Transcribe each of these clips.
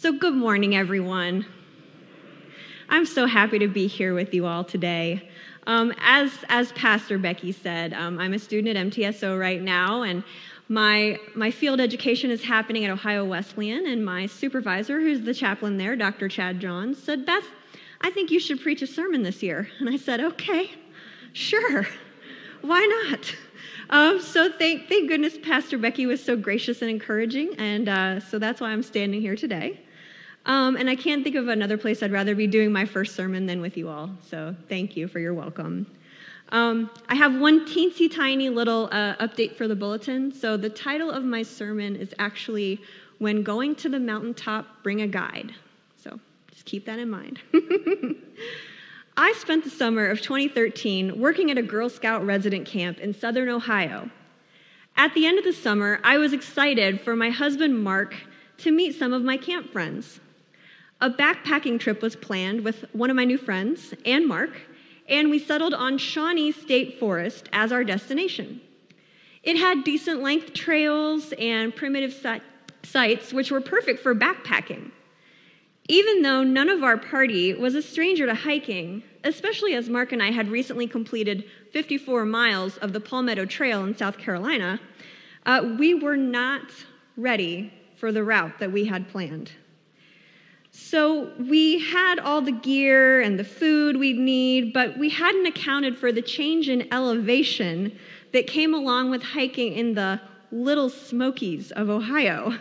So, good morning, everyone. I'm so happy to be here with you all today. Um, as, as Pastor Becky said, um, I'm a student at MTSO right now, and my, my field education is happening at Ohio Wesleyan, and my supervisor, who's the chaplain there, Dr. Chad Johns, said, Beth, I think you should preach a sermon this year. And I said, okay, sure, why not? Um, so thank, thank goodness Pastor Becky was so gracious and encouraging, and uh, so that's why I'm standing here today. Um, and I can't think of another place I'd rather be doing my first sermon than with you all. So thank you for your welcome. Um, I have one teensy tiny little uh, update for the bulletin. So the title of my sermon is actually "When Going to the Mountaintop, Bring a Guide." So just keep that in mind. I spent the summer of 2013 working at a Girl Scout resident camp in southern Ohio. At the end of the summer, I was excited for my husband Mark to meet some of my camp friends. A backpacking trip was planned with one of my new friends and Mark, and we settled on Shawnee State Forest as our destination. It had decent length trails and primitive sites, which were perfect for backpacking. Even though none of our party was a stranger to hiking, especially as Mark and I had recently completed 54 miles of the Palmetto Trail in South Carolina, uh, we were not ready for the route that we had planned. So we had all the gear and the food we'd need, but we hadn't accounted for the change in elevation that came along with hiking in the Little Smokies of Ohio.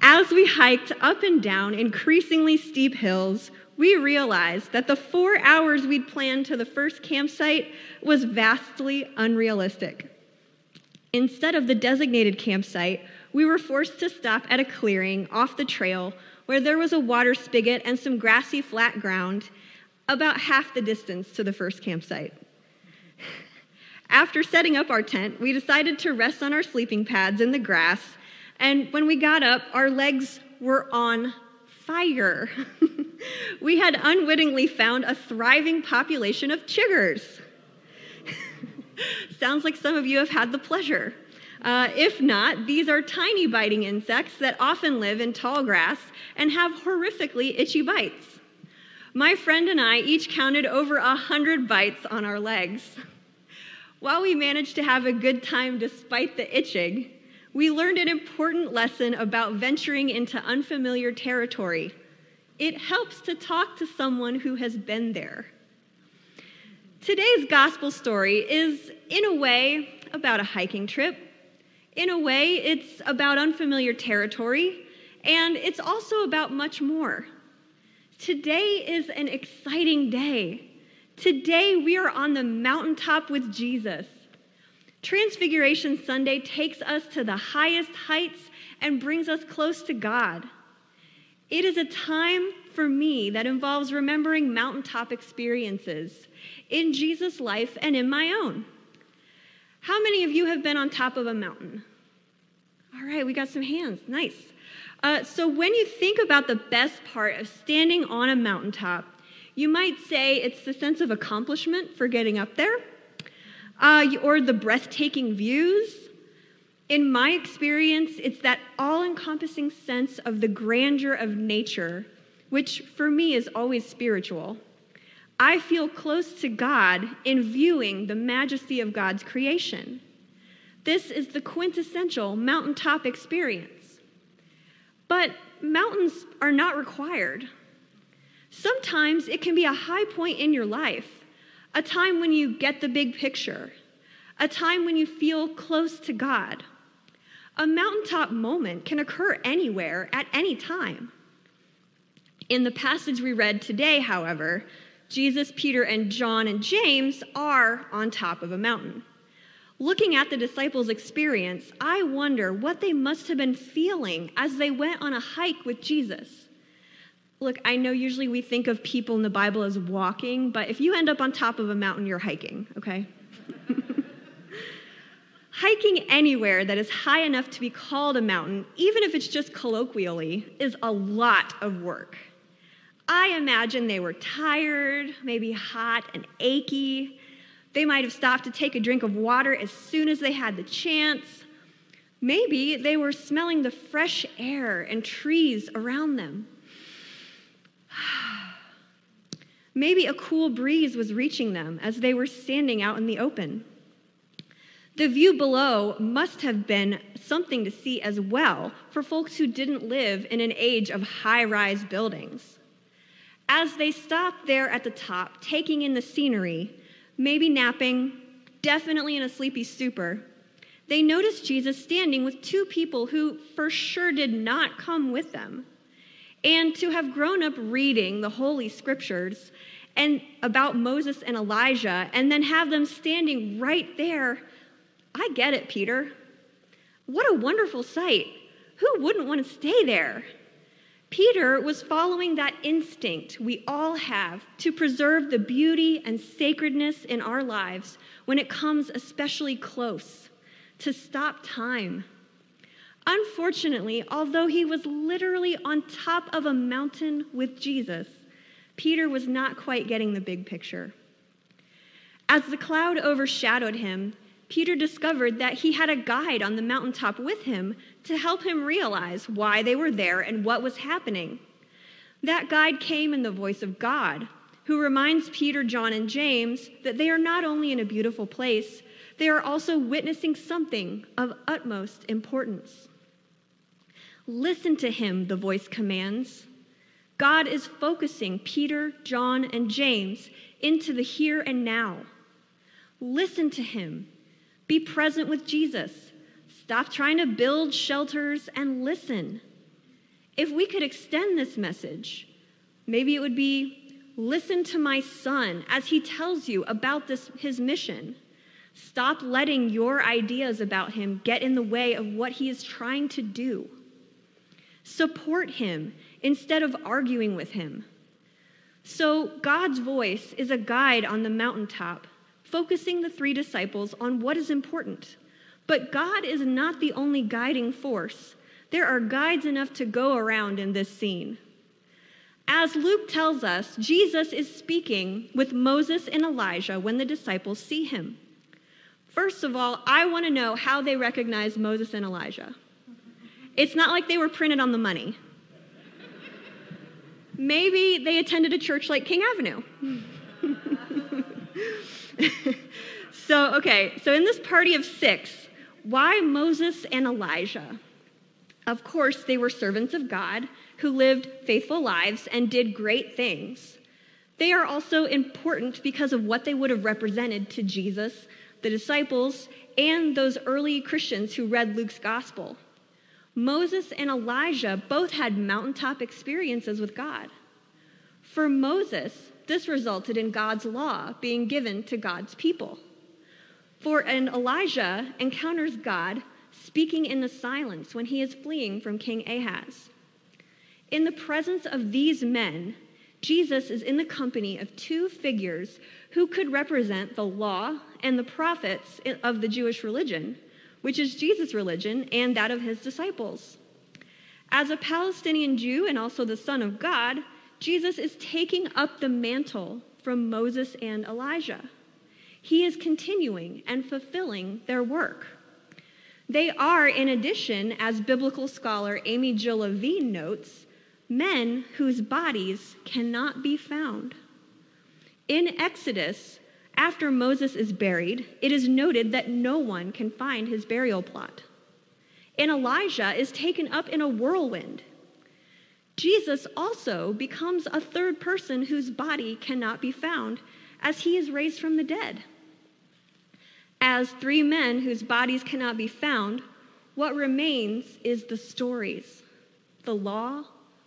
As we hiked up and down increasingly steep hills, we realized that the four hours we'd planned to the first campsite was vastly unrealistic. Instead of the designated campsite, we were forced to stop at a clearing off the trail where there was a water spigot and some grassy flat ground about half the distance to the first campsite. After setting up our tent, we decided to rest on our sleeping pads in the grass and when we got up, our legs were on fire. we had unwittingly found a thriving population of chiggers. Sounds like some of you have had the pleasure. Uh, if not, these are tiny biting insects that often live in tall grass and have horrifically itchy bites. My friend and I each counted over a hundred bites on our legs. While we managed to have a good time despite the itching, we learned an important lesson about venturing into unfamiliar territory. It helps to talk to someone who has been there. Today's gospel story is, in a way, about a hiking trip. In a way, it's about unfamiliar territory, and it's also about much more. Today is an exciting day. Today, we are on the mountaintop with Jesus. Transfiguration Sunday takes us to the highest heights and brings us close to God. It is a time for me that involves remembering mountaintop experiences in Jesus' life and in my own. How many of you have been on top of a mountain? All right, we got some hands. Nice. Uh, so, when you think about the best part of standing on a mountaintop, you might say it's the sense of accomplishment for getting up there uh, or the breathtaking views. In my experience, it's that all encompassing sense of the grandeur of nature, which for me is always spiritual. I feel close to God in viewing the majesty of God's creation. This is the quintessential mountaintop experience. But mountains are not required. Sometimes it can be a high point in your life a time when you get the big picture, a time when you feel close to God. A mountaintop moment can occur anywhere at any time. In the passage we read today, however, Jesus, Peter, and John and James are on top of a mountain. Looking at the disciples' experience, I wonder what they must have been feeling as they went on a hike with Jesus. Look, I know usually we think of people in the Bible as walking, but if you end up on top of a mountain, you're hiking, okay? Hiking anywhere that is high enough to be called a mountain, even if it's just colloquially, is a lot of work. I imagine they were tired, maybe hot and achy. They might have stopped to take a drink of water as soon as they had the chance. Maybe they were smelling the fresh air and trees around them. Maybe a cool breeze was reaching them as they were standing out in the open. The view below must have been something to see as well for folks who didn't live in an age of high rise buildings. As they stopped there at the top, taking in the scenery, maybe napping, definitely in a sleepy stupor, they noticed Jesus standing with two people who for sure did not come with them. And to have grown up reading the Holy Scriptures and about Moses and Elijah, and then have them standing right there, I get it, Peter. What a wonderful sight. Who wouldn't want to stay there? Peter was following that instinct we all have to preserve the beauty and sacredness in our lives when it comes especially close to stop time. Unfortunately, although he was literally on top of a mountain with Jesus, Peter was not quite getting the big picture. As the cloud overshadowed him, Peter discovered that he had a guide on the mountaintop with him to help him realize why they were there and what was happening. That guide came in the voice of God, who reminds Peter, John, and James that they are not only in a beautiful place, they are also witnessing something of utmost importance. Listen to him, the voice commands. God is focusing Peter, John, and James into the here and now. Listen to him. Be present with Jesus. Stop trying to build shelters and listen. If we could extend this message, maybe it would be listen to my son as he tells you about this, his mission. Stop letting your ideas about him get in the way of what he is trying to do. Support him instead of arguing with him. So, God's voice is a guide on the mountaintop, focusing the three disciples on what is important. But God is not the only guiding force. There are guides enough to go around in this scene. As Luke tells us, Jesus is speaking with Moses and Elijah when the disciples see him. First of all, I want to know how they recognize Moses and Elijah. It's not like they were printed on the money. Maybe they attended a church like King Avenue. so, okay, so in this party of six, why Moses and Elijah? Of course, they were servants of God who lived faithful lives and did great things. They are also important because of what they would have represented to Jesus the disciples, and those early Christians who read Luke's gospel. Moses and Elijah both had mountaintop experiences with God. For Moses, this resulted in God's law being given to God's people. For an Elijah encounters God speaking in the silence when he is fleeing from King Ahaz. In the presence of these men, Jesus is in the company of two figures who could represent the law and the prophets of the Jewish religion, which is Jesus' religion and that of his disciples. As a Palestinian Jew and also the Son of God, Jesus is taking up the mantle from Moses and Elijah. He is continuing and fulfilling their work. They are, in addition, as biblical scholar Amy Jill Levine notes, men whose bodies cannot be found. In Exodus, after Moses is buried, it is noted that no one can find his burial plot. And Elijah is taken up in a whirlwind. Jesus also becomes a third person whose body cannot be found as he is raised from the dead. As three men whose bodies cannot be found, what remains is the stories, the law,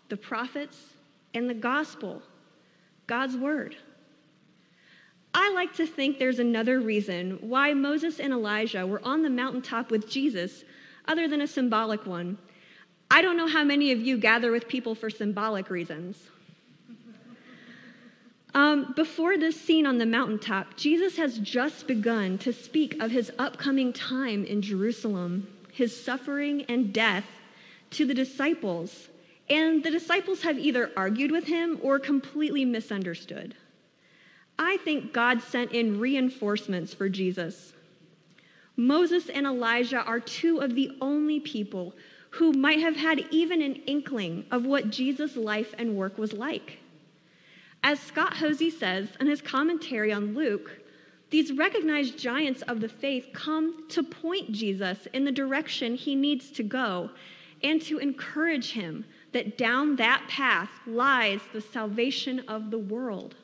the prophets, and the gospel, God's word. I like to think there's another reason why Moses and Elijah were on the mountaintop with Jesus other than a symbolic one. I don't know how many of you gather with people for symbolic reasons. Um, before this scene on the mountaintop, Jesus has just begun to speak of his upcoming time in Jerusalem, his suffering and death to the disciples. And the disciples have either argued with him or completely misunderstood. I think God sent in reinforcements for Jesus. Moses and Elijah are two of the only people who might have had even an inkling of what Jesus' life and work was like. As Scott Hoezee says in his commentary on Luke, these recognized giants of the faith come to point Jesus in the direction he needs to go and to encourage him that down that path lies the salvation of the world.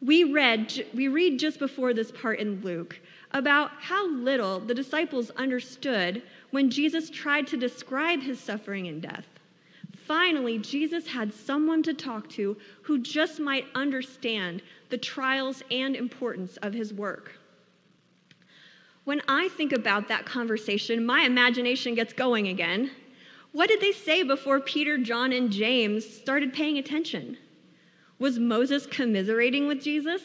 We read we read just before this part in Luke about how little the disciples understood when Jesus tried to describe his suffering and death. Finally, Jesus had someone to talk to who just might understand the trials and importance of his work. When I think about that conversation, my imagination gets going again. What did they say before Peter, John, and James started paying attention? Was Moses commiserating with Jesus?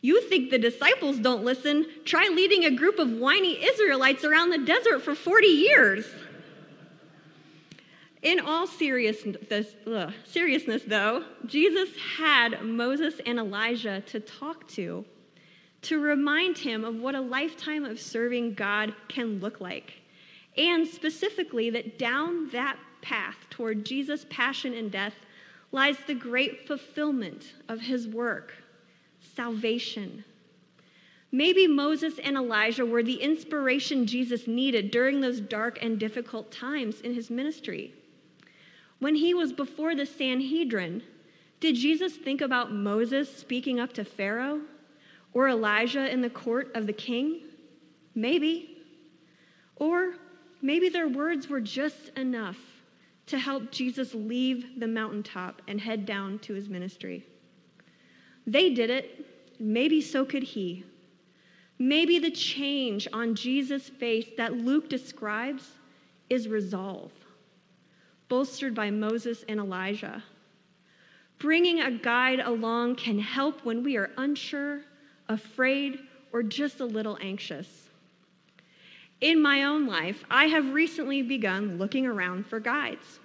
You think the disciples don't listen? Try leading a group of whiny Israelites around the desert for 40 years. In all seriousness, ugh, seriousness, though, Jesus had Moses and Elijah to talk to, to remind him of what a lifetime of serving God can look like, and specifically that down that path toward Jesus' passion and death lies the great fulfillment of his work salvation. Maybe Moses and Elijah were the inspiration Jesus needed during those dark and difficult times in his ministry. When he was before the Sanhedrin, did Jesus think about Moses speaking up to Pharaoh or Elijah in the court of the king? Maybe. Or maybe their words were just enough to help Jesus leave the mountaintop and head down to his ministry. They did it, maybe so could he. Maybe the change on Jesus' face that Luke describes is resolve bolstered by Moses and Elijah. Bringing a guide along can help when we are unsure, afraid, or just a little anxious. In my own life, I have recently begun looking around for guides.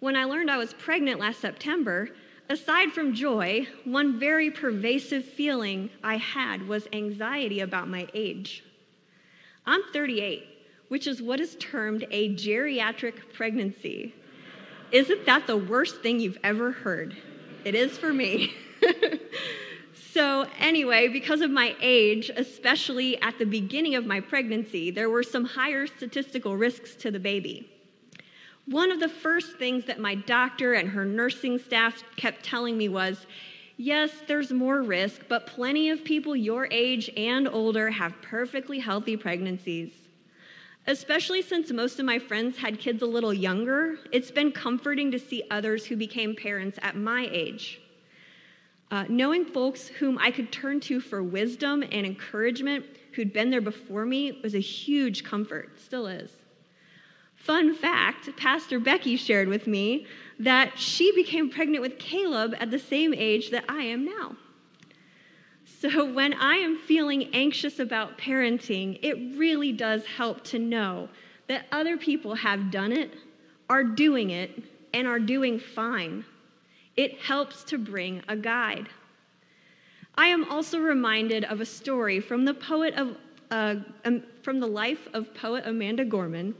When I learned I was pregnant last September, aside from joy, one very pervasive feeling I had was anxiety about my age. I'm 38, which is what is termed a geriatric pregnancy. Isn't that the worst thing you've ever heard? It is for me. so, anyway, because of my age, especially at the beginning of my pregnancy, there were some higher statistical risks to the baby. One of the first things that my doctor and her nursing staff kept telling me was yes, there's more risk, but plenty of people your age and older have perfectly healthy pregnancies. Especially since most of my friends had kids a little younger, it's been comforting to see others who became parents at my age. Uh, knowing folks whom I could turn to for wisdom and encouragement who'd been there before me was a huge comfort, still is. Fun fact Pastor Becky shared with me that she became pregnant with Caleb at the same age that I am now. So, when I am feeling anxious about parenting, it really does help to know that other people have done it, are doing it, and are doing fine. It helps to bring a guide. I am also reminded of a story from the poet of uh, um, from the life of poet Amanda Gorman,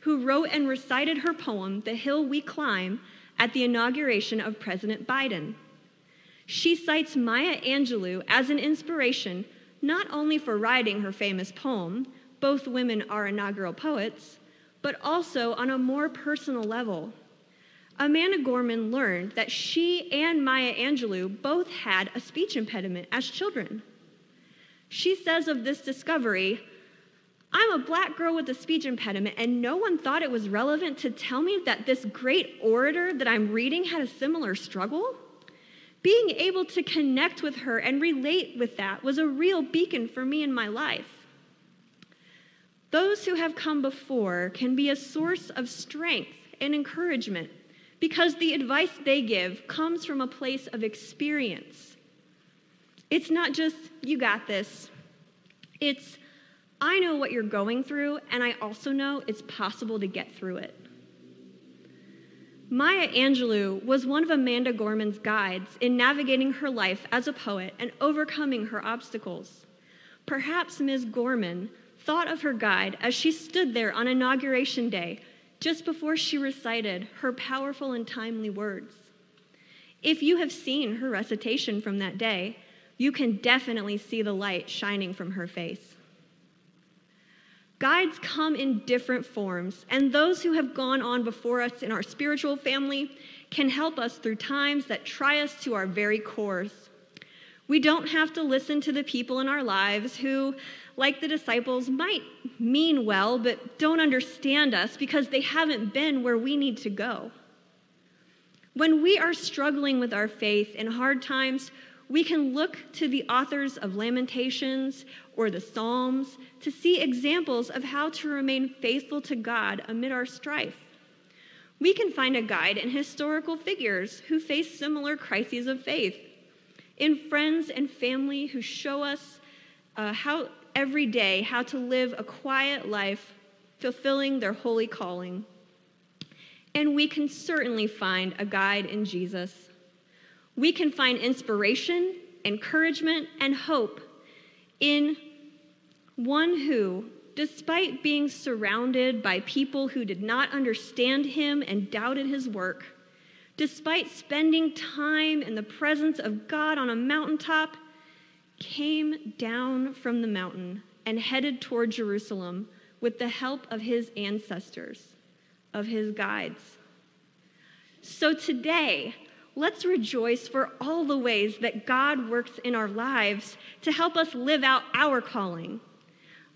who wrote and recited her poem "The Hill We Climb" at the inauguration of President Biden. She cites Maya Angelou as an inspiration not only for writing her famous poem, Both Women Are Inaugural Poets, but also on a more personal level. Amanda Gorman learned that she and Maya Angelou both had a speech impediment as children. She says of this discovery, I'm a black girl with a speech impediment, and no one thought it was relevant to tell me that this great orator that I'm reading had a similar struggle. Being able to connect with her and relate with that was a real beacon for me in my life. Those who have come before can be a source of strength and encouragement because the advice they give comes from a place of experience. It's not just, you got this. It's, I know what you're going through, and I also know it's possible to get through it. Maya Angelou was one of Amanda Gorman's guides in navigating her life as a poet and overcoming her obstacles. Perhaps Ms. Gorman thought of her guide as she stood there on Inauguration Day, just before she recited her powerful and timely words. If you have seen her recitation from that day, you can definitely see the light shining from her face. Guides come in different forms, and those who have gone on before us in our spiritual family can help us through times that try us to our very cores. We don't have to listen to the people in our lives who, like the disciples, might mean well but don't understand us because they haven't been where we need to go. When we are struggling with our faith in hard times, we can look to the authors of Lamentations or the Psalms to see examples of how to remain faithful to God amid our strife. We can find a guide in historical figures who face similar crises of faith, in friends and family who show us uh, how every day how to live a quiet life fulfilling their holy calling. And we can certainly find a guide in Jesus. We can find inspiration, encouragement, and hope in one who despite being surrounded by people who did not understand him and doubted his work, despite spending time in the presence of God on a mountaintop, came down from the mountain and headed toward Jerusalem with the help of his ancestors, of his guides. So today, let's rejoice for all the ways that God works in our lives to help us live out our calling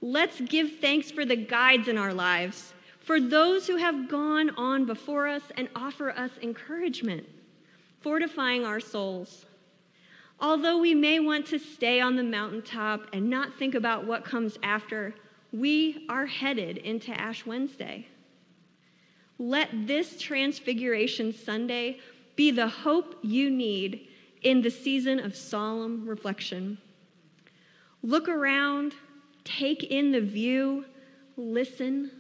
Let's give thanks for the guides in our lives, for those who have gone on before us and offer us encouragement, fortifying our souls. Although we may want to stay on the mountaintop and not think about what comes after, we are headed into Ash Wednesday. Let this Transfiguration Sunday be the hope you need in the season of solemn reflection. Look around take in the view, listen,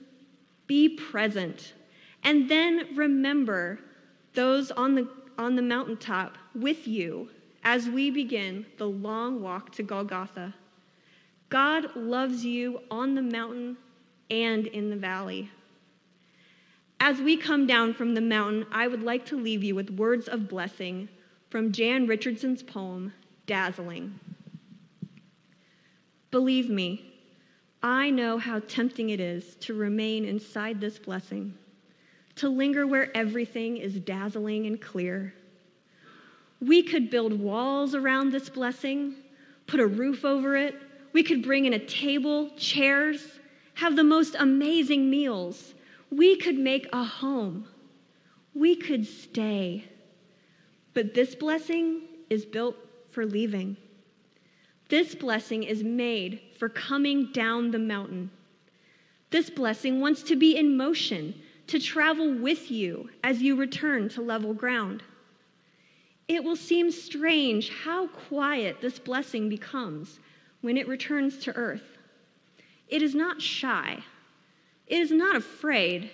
be present, and then remember those on the, on the mountaintop with you as we begin the long walk to Golgotha. God loves you on the mountain and in the valley. As we come down from the mountain, I would like to leave you with words of blessing from Jan Richardson's poem, Dazzling. Believe me, I know how tempting it is to remain inside this blessing, to linger where everything is dazzling and clear. We could build walls around this blessing, put a roof over it. We could bring in a table, chairs, have the most amazing meals. We could make a home. We could stay. But this blessing is built for leaving. This blessing is made for coming down the mountain. This blessing wants to be in motion, to travel with you as you return to level ground. It will seem strange how quiet this blessing becomes when it returns to earth. It is not shy, it is not afraid.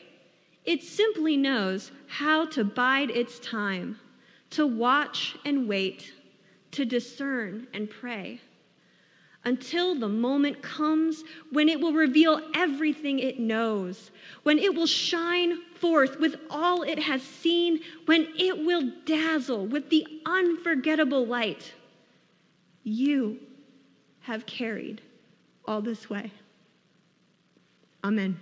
It simply knows how to bide its time, to watch and wait, to discern and pray until the moment comes when it will reveal everything it knows, when it will shine forth with all it has seen, when it will dazzle with the unforgettable light you have carried all this way. Amen.